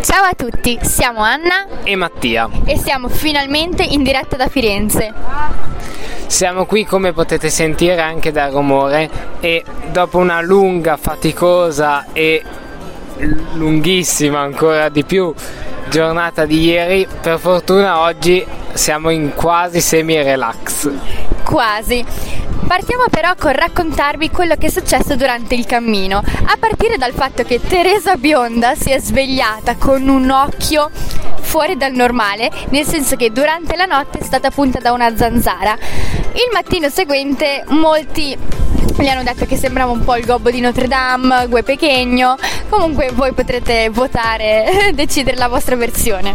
Ciao a tutti, siamo Anna e Mattia e siamo finalmente in diretta da Firenze. Siamo qui come potete sentire anche dal rumore e dopo una lunga, faticosa e lunghissima ancora di più giornata di ieri, per fortuna oggi siamo in quasi semi-relax. Quasi. Partiamo però con raccontarvi quello che è successo durante il cammino, a partire dal fatto che Teresa Bionda si è svegliata con un occhio fuori dal normale, nel senso che durante la notte è stata punta da una zanzara. Il mattino seguente molti gli hanno detto che sembrava un po' il gobbo di Notre Dame, Gue Pechegno, comunque voi potrete votare e decidere la vostra versione.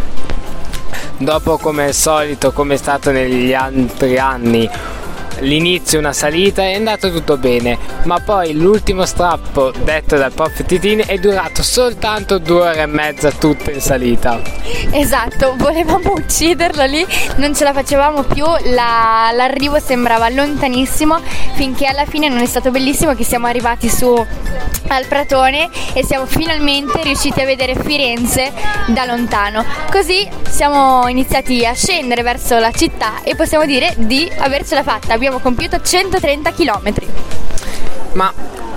Dopo come al solito, come è stato negli altri anni, L'inizio una salita è andato tutto bene, ma poi l'ultimo strappo detto dal prof Titini è durato soltanto due ore e mezza tutta in salita. Esatto, volevamo ucciderlo lì, non ce la facevamo più, la, l'arrivo sembrava lontanissimo, finché alla fine non è stato bellissimo che siamo arrivati su al Pratone e siamo finalmente riusciti a vedere Firenze da lontano. Così siamo iniziati a scendere verso la città e possiamo dire di avercela fatta. Abbiamo compiuto 130 km. Ma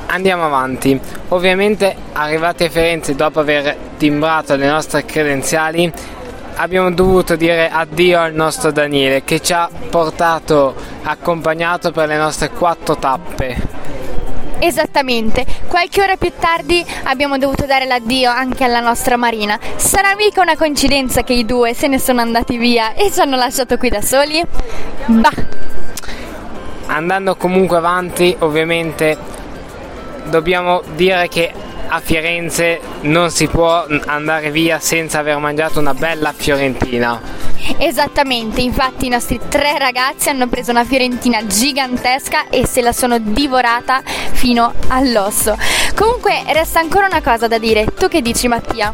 andiamo avanti. Ovviamente arrivati a Firenze dopo aver timbrato le nostre credenziali abbiamo dovuto dire addio al nostro Daniele che ci ha portato accompagnato per le nostre quattro tappe. Esattamente, qualche ora più tardi abbiamo dovuto dare l'addio anche alla nostra Marina. Sarà mica una coincidenza che i due se ne sono andati via e ci hanno lasciato qui da soli? Bah! Andando comunque avanti, ovviamente dobbiamo dire che a Firenze non si può andare via senza aver mangiato una bella fiorentina. Esattamente, infatti i nostri tre ragazzi hanno preso una fiorentina gigantesca e se la sono divorata fino all'osso. Comunque resta ancora una cosa da dire, tu che dici Mattia?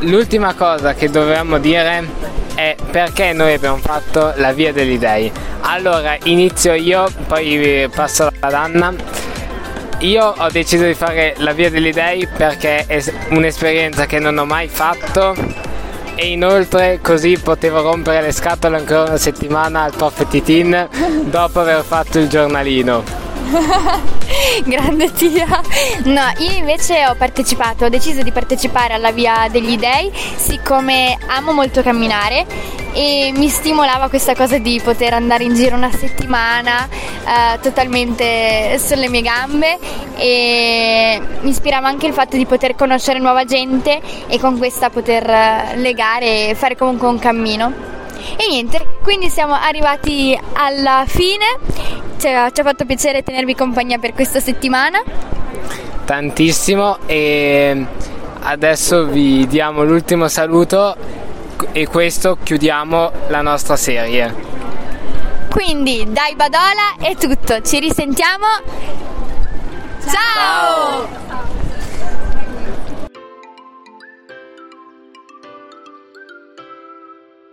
L'ultima cosa che dovremmo dire è perché noi abbiamo fatto la via degli dei. Allora inizio io, poi passo ad Anna. Io ho deciso di fare la via degli dei perché è un'esperienza che non ho mai fatto e inoltre così potevo rompere le scatole ancora una settimana al prof Titin dopo aver fatto il giornalino. Grande tia! No, io invece ho partecipato, ho deciso di partecipare alla Via degli Dei, siccome amo molto camminare e mi stimolava questa cosa di poter andare in giro una settimana eh, totalmente sulle mie gambe e mi ispirava anche il fatto di poter conoscere nuova gente e con questa poter eh, legare e fare comunque un cammino. E niente, quindi siamo arrivati alla fine, ci ha, ci ha fatto piacere tenervi compagnia per questa settimana. Tantissimo e adesso vi diamo l'ultimo saluto e questo chiudiamo la nostra serie. Quindi dai Badola è tutto, ci risentiamo. Ciao! Ciao!